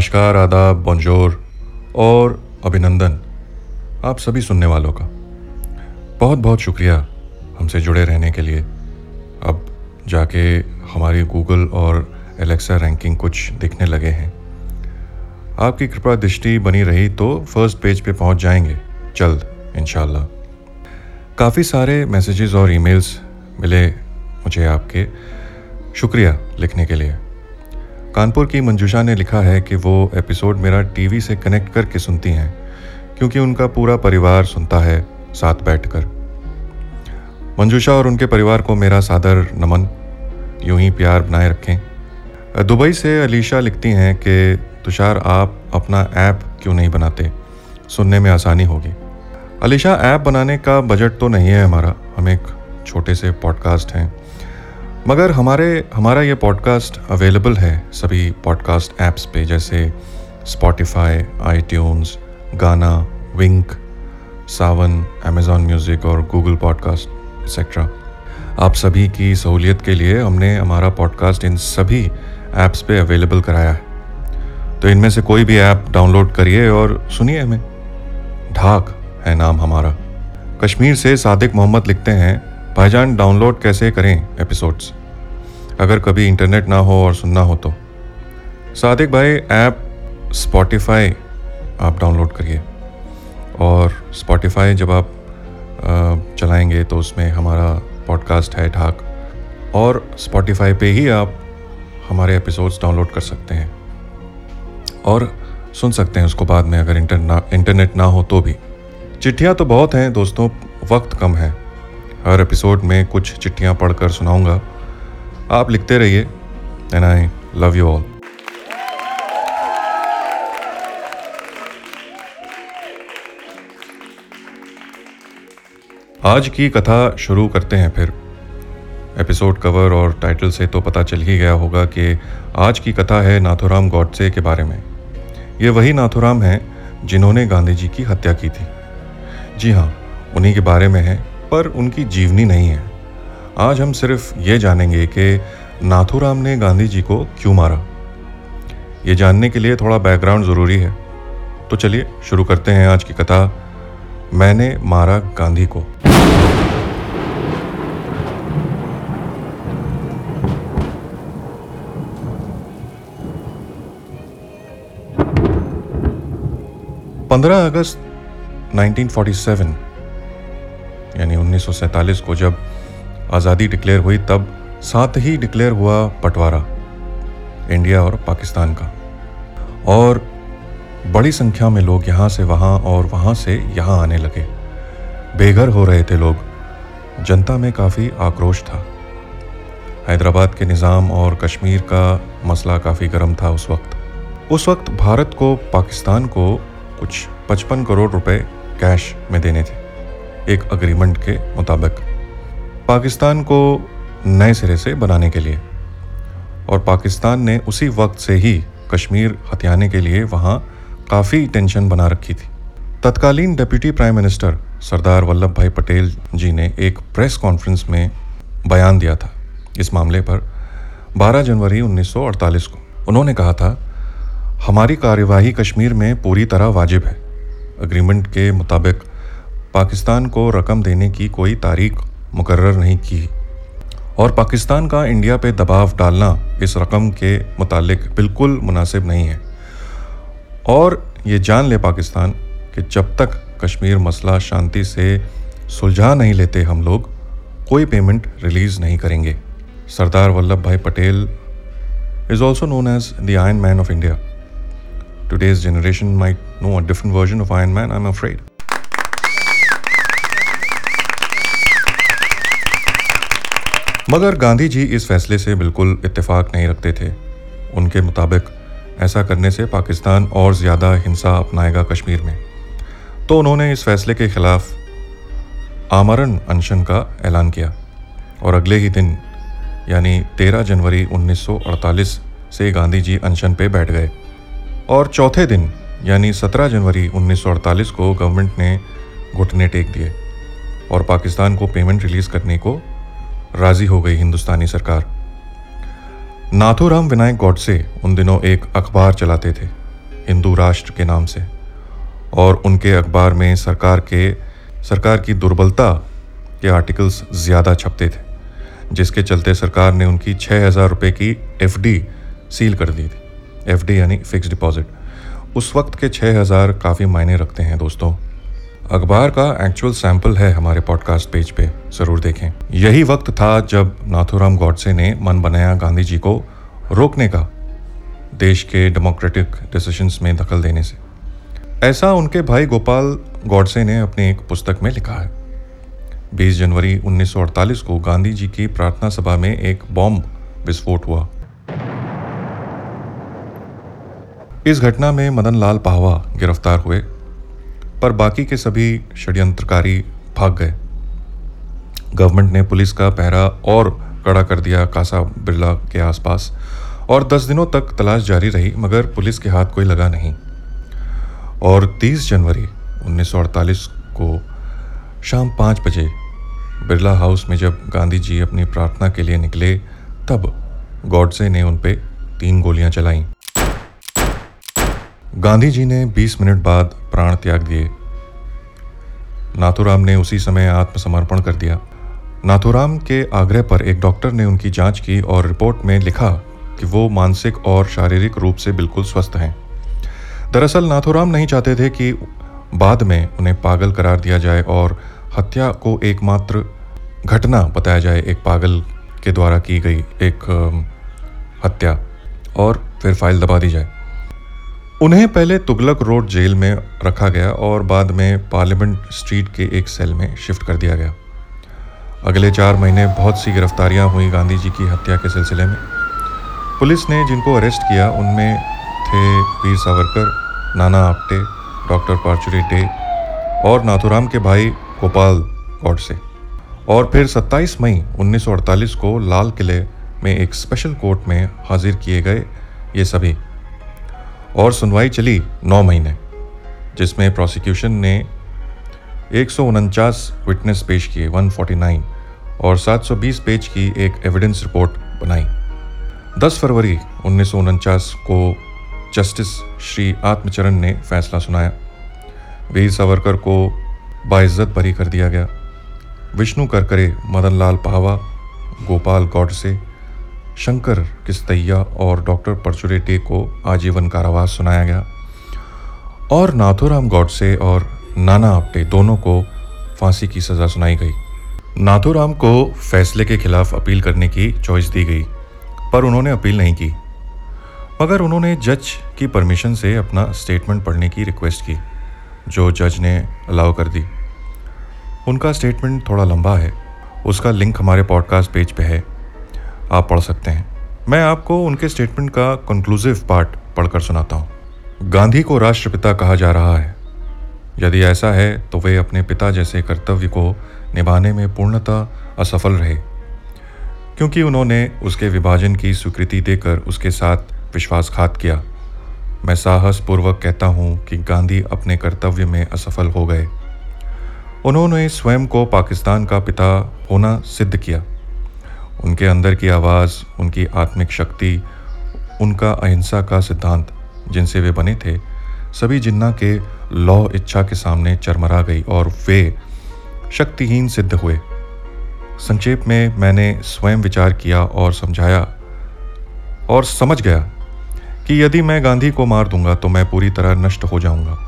नमस्कार, आदाब बंजोर और अभिनंदन आप सभी सुनने वालों का। बहुत बहुत शुक्रिया हमसे जुड़े रहने के लिए। अब जाके हमारी गूगल और एलेक्सा रैंकिंग कुछ दिखने लगे हैं। आपकी कृपा दृष्टि बनी रही तो फ़र्स्ट पेज पे पहुँच जाएँगे। जल्द इन काफ़ी सारे मैसेजेस और ईमेल्स मिले मुझे आपके। शुक्रिया लिखने के लिए। कानपुर की मंजूषा ने लिखा है कि वो एपिसोड मेरा टीवी से कनेक्ट करके सुनती हैं, क्योंकि उनका पूरा परिवार सुनता है साथ बैठकर। मंजूषा और उनके परिवार को मेरा सादर नमन, यूँ ही प्यार बनाए रखें। दुबई से अलीशा लिखती हैं कि, तुषार, आप अपना ऐप क्यों नहीं बनाते? सुनने में आसानी होगी। अलीशा ऐप बनाने का बजट तो नहीं है हमारा, हम एक छोटे से पॉडकास्ट हैं। मगर हमारे, हमारा ये पॉडकास्ट अवेलेबल है सभी पॉडकास्ट ऐप्स पे, जैसे स्पॉटिफाई आई गाना विंक सावन अमेजॉन म्यूज़िक और गूगल पॉडकास्ट एक्सेट्रा आप सभी की सहूलियत के लिए हमने हमारा पॉडकास्ट इन सभी ऐप्स पे अवेलेबल कराया है। तो इनमें से कोई भी ऐप डाउनलोड करिए और सुनिए हमें। ढाक है नाम हमारा। कश्मीर से सादिक मोहम्मद लिखते हैं भाईजान डाउनलोड कैसे करें एपिसोड्स अगर कभी इंटरनेट ना हो और सुनना हो तो। सादिक भाई ऐप स्पॉटिफाई आप डाउनलोड करिए। और स्पॉटिफाई जब आप चलाएँगे तो उसमें हमारा पॉडकास्ट है ठाक और स्पॉटिफाई पे ही आप हमारे एपिसोड्स डाउनलोड कर सकते हैं। और सुन सकते हैं उसको बाद में अगर इंटरनेट ना हो तो भी। चिट्ठियाँ तो बहुत हैं दोस्तों, वक्त कम है। हर एपिसोड में कुछ चिट्ठियाँ पढ़कर सुनाऊँगा। आप लिखते रहिए and I love you all आज की कथा शुरू करते हैं फिर। एपिसोड कवर और टाइटल से तो पता चल ही गया होगा कि आज की कथा है नाथुराम गॉडसे के बारे में। ये वही नाथुराम हैं जिन्होंने गांधी जी की हत्या की थी। जी हाँ उन्हीं के बारे में है पर उनकी जीवनी नहीं है। आज हम सिर्फ़ ये जानेंगे कि नाथुराम ने गांधी जी को क्यों मारा। ये जानने के लिए थोड़ा बैकग्राउंड ज़रूरी है। तो चलिए शुरू करते हैं आज की कथा, मैंने मारा गांधी को। पंद्रह अगस्त 1947 यानी 1947 को जब आज़ादी डिक्लेयर हुई, तब साथ ही डिक्लेयर हुआ बंटवारा इंडिया और पाकिस्तान का। और बड़ी संख्या में लोग यहाँ से वहाँ और वहाँ से यहाँ आने लगे। बेघर हो रहे थे लोग। जनता में काफ़ी आक्रोश था। हैदराबाद के निज़ाम और कश्मीर का मसला काफ़ी गर्म था उस वक्त। उस वक्त भारत को, पाकिस्तान को कुछ पचपन करोड़ रुपए कैश में देने थे। एक अग्रीमेंट के मुताबिक, पाकिस्तान को नए सिरे से बनाने के लिए। और पाकिस्तान ने उसी वक्त से ही कश्मीर हथियाने के लिए वहाँ काफ़ी टेंशन बना रखी थी। तत्कालीन deputy prime minister Sardar Vallabhbhai Patel ji ने एक प्रेस कॉन्फ्रेंस में बयान दिया था। इस मामले पर 12 जनवरी 1948 को उन्होंने कहा था, हमारी कार्यवाही कश्मीर में पूरी तरह वाजिब है। अग्रीमेंट के मुताबिक पाकिस्तान को रकम देने की कोई तारीख मुकर्र नहीं की। और पाकिस्तान का इंडिया पे दबाव डालना इस रकम के मुतालिक बिल्कुल मुनासिब नहीं है। और ये जान ले पाकिस्तान कि जब तक कश्मीर मसला शांति से सुलझा नहीं लेते हम लोग, कोई पेमेंट रिलीज़ नहीं करेंगे। Sardar Vallabhbhai Patel is also known as the iron man of India Today's generation might know a version of iron man I am afraid. मगर गांधी जी इस फैसले से बिल्कुल इत्तेफाक नहीं रखते थे। उनके मुताबिक ऐसा करने से पाकिस्तान और ज़्यादा हिंसा अपनाएगा कश्मीर में। तो उन्होंने इस फैसले के खिलाफ आमरण अनशन का ऐलान किया और अगले ही दिन, यानी 13 जनवरी 1948 से गांधी जी अनशन पे बैठ गए और चौथे दिन, यानी 17 जनवरी 1948 को गवर्नमेंट ने घुटने टेक दिए और पाकिस्तान को पेमेंट रिलीज़ करने को राज़ी हो गई हिंदुस्तानी सरकार। नाथुराम विनायक गॉडसे उन दिनों एक अखबार चलाते थे, हिंदू राष्ट्र के नाम से। और उनके अखबार में सरकार के, सरकार की दुर्बलता के आर्टिकल्स ज़्यादा छपते थे, जिसके चलते सरकार ने उनकी छः हज़ार रुपये की एफडी सील कर दी थी। एफडी यानी फिक्स डिपॉजिट। उस वक्त के छः हज़ार काफ़ी मायने रखते हैं दोस्तों। अखबार का एक्चुअल सैंपल है हमारे पॉडकास्ट पेज पे। ज़रूर देखें। यही वक्त था जब नाथुराम गौडसे ने मन बनाया गांधी जी को रोकने का देश के डेमोक्रेटिक डिसीशंस में दखल देने से। ऐसा उनके भाई गोपाल गौडसे ने अपनी एक पुस्तक में लिखा है। 20 जनवरी 1948 को गांधी जी की प्रार्थना सभा में एक बॉम्ब विस्फोट हुआ। इस घटना में मदन लाल पाहवा गिरफ़्तार हुए, पर बाकी के सभी षड्यंत्रकारी भाग गए। गवर्नमेंट ने पुलिस का पहरा और कड़ा कर दिया कासा बिरला के आसपास और दस दिनों तक तलाश जारी रही, मगर पुलिस के हाथ कोई लगा नहीं। और 30 जनवरी 1948 को शाम पाँच बजे बिरला हाउस में जब गांधी जी अपनी प्रार्थना के लिए निकले, तब गॉडसे ने उन पर तीन गोलियाँ चलाईं। गांधी जी ने 20 मिनट बाद प्राण त्याग दिए। नाथुराम ने उसी समय आत्मसमर्पण कर दिया। नाथुराम के आग्रह पर एक डॉक्टर ने उनकी जाँच की और रिपोर्ट में लिखा कि वो मानसिक और शारीरिक रूप से बिल्कुल स्वस्थ हैं। दरअसल, नाथुराम नहीं चाहते थे कि बाद में उन्हें पागल करार दिया जाए और हत्या को एकमात्र घटना बताया जाए, एक पागल के द्वारा की गई एक हत्या और फिर फ़ाइल दबा दी जाए। उन्हें पहले तुगलक रोड जेल में रखा गया और बाद में पार्लियामेंट स्ट्रीट के एक सेल में शिफ्ट कर दिया गया। अगले चार महीने बहुत सी गिरफ्तारियाँ हुई गांधी जी की हत्या के सिलसिले में। पुलिस ने जिनको अरेस्ट किया, उनमें थे वीर सावरकर, नाना आप्टे, डॉक्टर पार्चुरी डे और नाथुराम के भाई गोपाल गॉडसे और फिर 27 मई 1948 को लाल किले में एक स्पेशल कोर्ट में हाजिर किए गए ये सभी। और सुनवाई चली नौ महीने, जिसमें प्रोसिक्यूशन ने एक सौ उनचास विटनेस पेश किए 149 और 720 पेज की एक एविडेंस रिपोर्ट बनाई। 10 फरवरी उन्नीस सौ उनचास को जस्टिस श्री आत्मचरण ने फैसला सुनाया। वीर सावरकर को बाइज्जत बरी कर दिया गया। विष्णु करकरे मदन लाल पाहवा, गोपाल गौडसे, शंकर किस्तैया और डॉक्टर परचुरेटे को आजीवन कारावास सुनाया गया। और नाथुराम गौडसे और नाना आप्टे दोनों को फांसी की सज़ा सुनाई गई। नाथूराम को फैसले के खिलाफ अपील करने की चॉइस दी गई, पर उन्होंने अपील नहीं की। मगर उन्होंने जज की परमिशन से अपना स्टेटमेंट पढ़ने की रिक्वेस्ट की, जो जज ने अलाउ कर दी। उनका स्टेटमेंट थोड़ा लंबा है, उसका लिंक हमारे पॉडकास्ट पेज पे है, आप पढ़ सकते हैं। मैं आपको उनके स्टेटमेंट का कंक्लूसिव पार्ट पढ़कर सुनाता हूँ। गांधी को राष्ट्रपिता कहा जा रहा है। यदि ऐसा है तो वे अपने पिता जैसे कर्तव्य को निभाने में पूर्णतः असफल रहे। क्योंकि उन्होंने उसके विभाजन की स्वीकृति देकर उसके साथ विश्वासघात किया। मैं साहसपूर्वक कहता हूँ कि गांधी अपने कर्तव्य में असफल हो गए। उन्होंने स्वयं को पाकिस्तान का पिता होना सिद्ध किया। उनके अंदर की आवाज़, उनकी आत्मिक शक्ति, उनका अहिंसा का सिद्धांत जिनसे वे बने थे सभी जिन्ना के लौ इच्छा के सामने चरमरा गई और वे शक्तिहीन सिद्ध हुए। संक्षेप में मैंने स्वयं विचार किया और समझाया और समझ गया कि यदि मैं गांधी को मार दूँगा तो मैं पूरी तरह नष्ट हो जाऊँगा।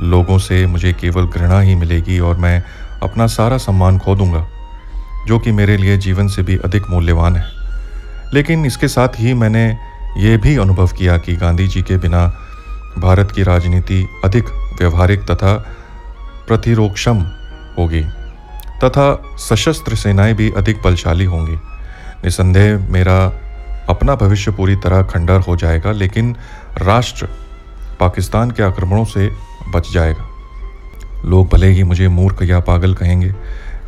लोगों से मुझे केवल घृणा ही मिलेगी और मैं अपना सारा सम्मान खो दूँगा, जो कि मेरे लिए जीवन से भी अधिक मूल्यवान है। लेकिन इसके साथ ही मैंने ये भी अनुभव किया कि गांधी जी के बिना भारत की राजनीति अधिक व्यवहारिक तथा प्रतिरोक्षम होगी, तथा सशस्त्र सेनाएँ भी अधिक बलशाली होंगी। निसंदेह मेरा अपना भविष्य पूरी तरह खंडर हो जाएगा, लेकिन राष्ट्र पाकिस्तान के आक्रमणों से बच जाएगा। लोग भले ही मुझे मूर्ख या पागल कहेंगे,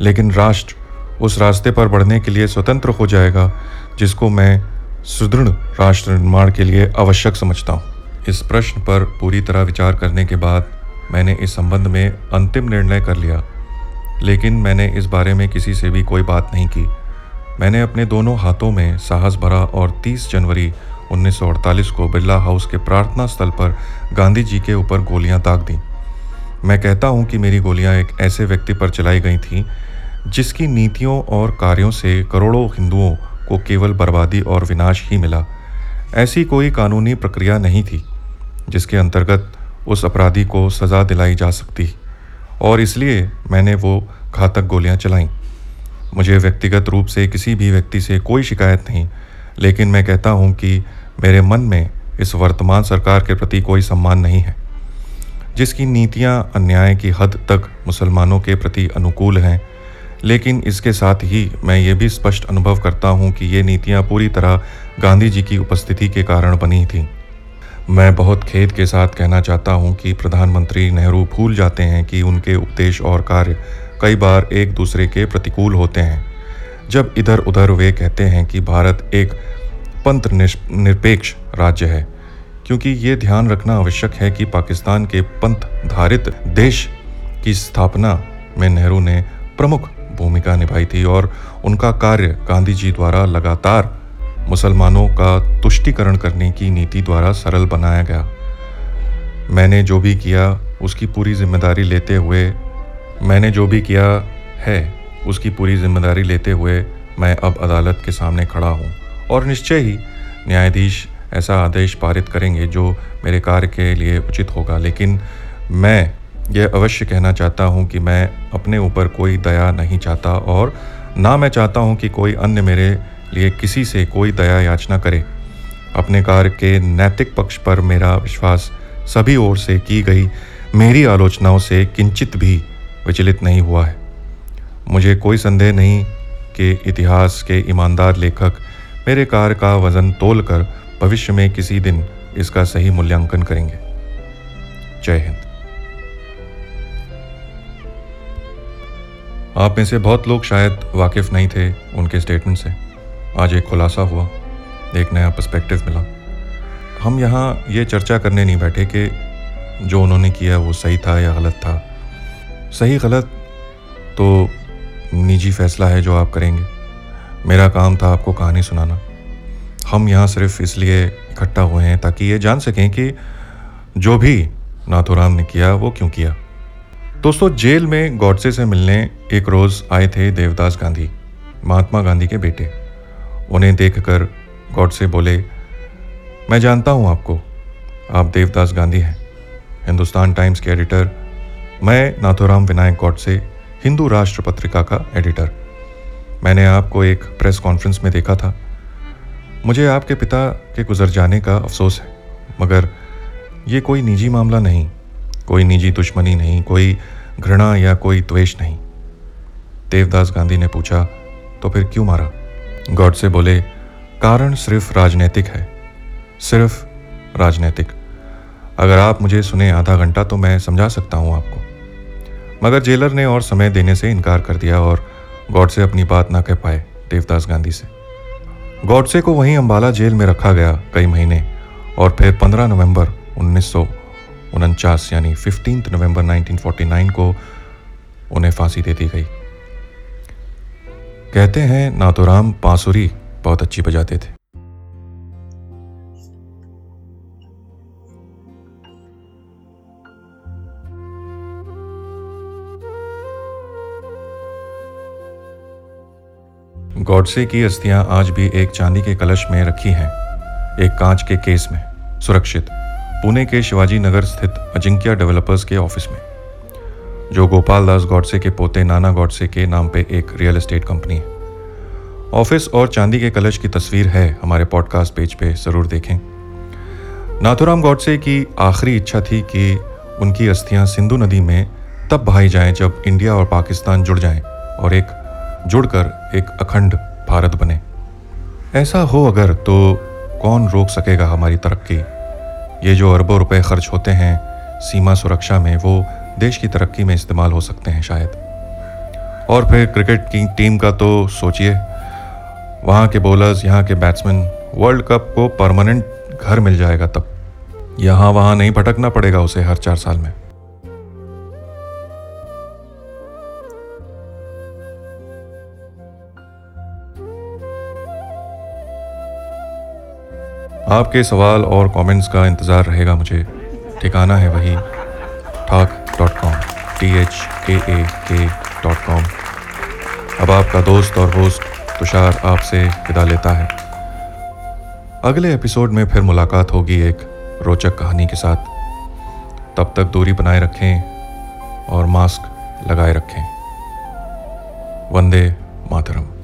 लेकिन राष्ट्र उस रास्ते पर बढ़ने के लिए स्वतंत्र हो जाएगा, जिसको मैं सुदृढ़ राष्ट्र निर्माण के लिए आवश्यक समझता हूँ। इस प्रश्न पर पूरी तरह विचार करने के बाद मैंने इस संबंध में अंतिम निर्णय कर लिया। लेकिन मैंने इस बारे में किसी से भी कोई बात नहीं की। मैंने अपने दोनों हाथों में साहस भरा और 30 जनवरी 1948 को बिरला हाउस के प्रार्थना स्थल पर गांधी जी के ऊपर गोलियाँ दाग दी। मैं कहता हूँ कि मेरी गोलियाँ एक ऐसे व्यक्ति पर चलाई गई थीं, जिसकी नीतियों और कार्यों से करोड़ों हिंदुओं को केवल बर्बादी और विनाश ही मिला। ऐसी कोई कानूनी प्रक्रिया नहीं थी। जिसके अंतर्गत उस अपराधी को सज़ा दिलाई जा सकती। और इसलिए मैंने वो घातक गोलियाँ चलाईं। मुझे व्यक्तिगत रूप से किसी भी व्यक्ति से कोई शिकायत नहीं, लेकिन मैं कहता हूँ कि मेरे मन में इस वर्तमान सरकार के प्रति कोई सम्मान नहीं है, जिसकी नीतियाँ अन्याय की हद तक मुसलमानों के प्रति अनुकूल हैं। लेकिन इसके साथ ही मैं ये भी स्पष्ट अनुभव करता हूँ कि ये नीतियाँ पूरी तरह गांधी जी की उपस्थिति के कारण बनी थीं। मैं बहुत खेद के साथ कहना चाहता हूँ कि प्रधानमंत्री नेहरू भूल जाते हैं कि उनके उपदेश और कार्य कई बार एक दूसरे के प्रतिकूल होते हैं। जब इधर उधर वे कहते हैं कि भारत एक पंथ निरपेक्ष राज्य है, क्योंकि ये ध्यान रखना आवश्यक है कि पाकिस्तान के पंथ धारित देश की स्थापना में नेहरू ने प्रमुख भूमिका निभाई थी और उनका कार्य गांधी जी द्वारा लगातार मुसलमानों का तुष्टिकरण करने की नीति द्वारा सरल बनाया गया। मैंने जो भी किया, उसकी पूरी ज़िम्मेदारी लेते हुए, मैंने जो भी किया है, उसकी पूरी ज़िम्मेदारी लेते हुए मैं अब अदालत के सामने खड़ा हूँ। और निश्चय ही न्यायाधीश ऐसा आदेश पारित करेंगे जो मेरे कार्य के लिए उचित होगा। लेकिन मैं यह अवश्य कहना चाहता हूँ कि मैं अपने ऊपर कोई दया नहीं चाहता और ना मैं चाहता हूँ कि कोई अन्य मेरे लिए किसी से कोई दया याचना करे। अपने कार्य के नैतिक पक्ष पर मेरा विश्वास सभी ओर से की गई। मेरी आलोचनाओं से किंचित भी विचलित नहीं हुआ है। मुझे कोई संदेह नहीं कि इतिहास के ईमानदार लेखक मेरे कार्य का वज़न तोल कर भविष्य में किसी दिन इसका सही मूल्यांकन करेंगे। जय हिंद। आप में से बहुत लोग शायद वाकिफ़ नहीं थे उनके स्टेटमेंट से। आज एक खुलासा हुआ, एक नया पर्सपेक्टिव मिला। हम यहाँ ये चर्चा करने नहीं बैठे कि जो उन्होंने किया वो सही था या गलत था। सही गलत तो निजी फैसला है जो आप करेंगे। मेरा काम था आपको कहानी सुनाना। हम यहाँ सिर्फ़ इसलिए इकट्ठा हुए हैं ताकि ये जान सकें कि जो भी नाथुराम ने किया, वो क्यों किया। दोस्तों, जेल में गॉडसे से मिलने एक रोज़ आए थे देवदास गांधी, महात्मा गांधी के बेटे। उन्हें देखकर गॉड से बोले, मैं जानता हूँ आपको। आप देवदास गांधी हैं। हिंदुस्तान टाइम्स के एडिटर। मैं नाथोराम विनायक गॉडसे हिंदू राष्ट्र पत्रिका का एडिटर। मैंने आपको एक प्रेस कॉन्फ्रेंस में देखा था। मुझे आपके पिता के गुजर जाने का अफसोस है, मगर ये कोई निजी मामला नहीं, कोई निजी दुश्मनी नहीं, कोई घृणा या कोई द्वेष नहीं। देवदास गांधी ने पूछा तो फिर क्यों मारा? गॉड से बोले, कारण सिर्फ़ राजनीतिक है, सिर्फ़ राजनीतिक। अगर आप मुझे सुने आधा घंटा तो मैं समझा सकता हूँ आपको। मगर जेलर ने और समय देने से इनकार कर दिया और गॉड से अपनी बात ना कह पाए देवदास गांधी से। गॉडसे को वहीं अंबाला जेल में रखा गया कई महीने और फिर 15 नवंबर उन्नीस यानी फिफ्टीन नवंबर 1949 को उन्हें फांसी दे दी गई। कहते हैं नातोराम बांसुरी बहुत अच्छी बजाते थे। गॉडसे की अस्थियाँ आज भी एक चांदी के कलश में रखी हैं, एक कांच के केस में, सुरक्षित, पुणे के शिवाजी नगर स्थित अजिंक्य डेवलपर्स के ऑफ़िस में। जो गोपाल दास गौडसे के पोते, नाना गौडसे के नाम पे एक रियल एस्टेट कंपनी है। ऑफ़िस और चांदी के कलश की तस्वीर है हमारे पॉडकास्ट पेज पे, ज़रूर देखें। नाथुराम गौडसे की आखिरी इच्छा थी कि उनकी अस्थियाँ सिंधु नदी में तब बहाई जाएँ जब इंडिया और पाकिस्तान जुड़ जाएँ और एक जुड़कर एक अखंड भारत बने। ऐसा हो अगर तो कौन रोक सकेगा हमारी तरक्की? ये जो अरबों रुपए खर्च होते हैं सीमा सुरक्षा में, वो देश की तरक्की में इस्तेमाल हो सकते हैं शायद। और फिर क्रिकेट की टीम का तो सोचिए, वहाँ के बॉलर्स यहाँ के बैट्समैन वर्ल्ड कप को परमानेंट घर मिल जाएगा तब। यहाँ वहाँ नहीं भटकना पड़ेगा उसे हर चार साल में। आपके सवाल और कमेंट्स का इंतज़ार रहेगा मुझे। ठिकाना है वही। ठाक। टी एच के ए के डॉट कॉम अब आपका दोस्त और होस्ट तुषार आपसे विदा लेता है। अगले एपिसोड में फिर मुलाकात होगी एक रोचक कहानी के साथ। तब तक दूरी बनाए रखें और मास्क लगाए रखें। वंदे मातरम।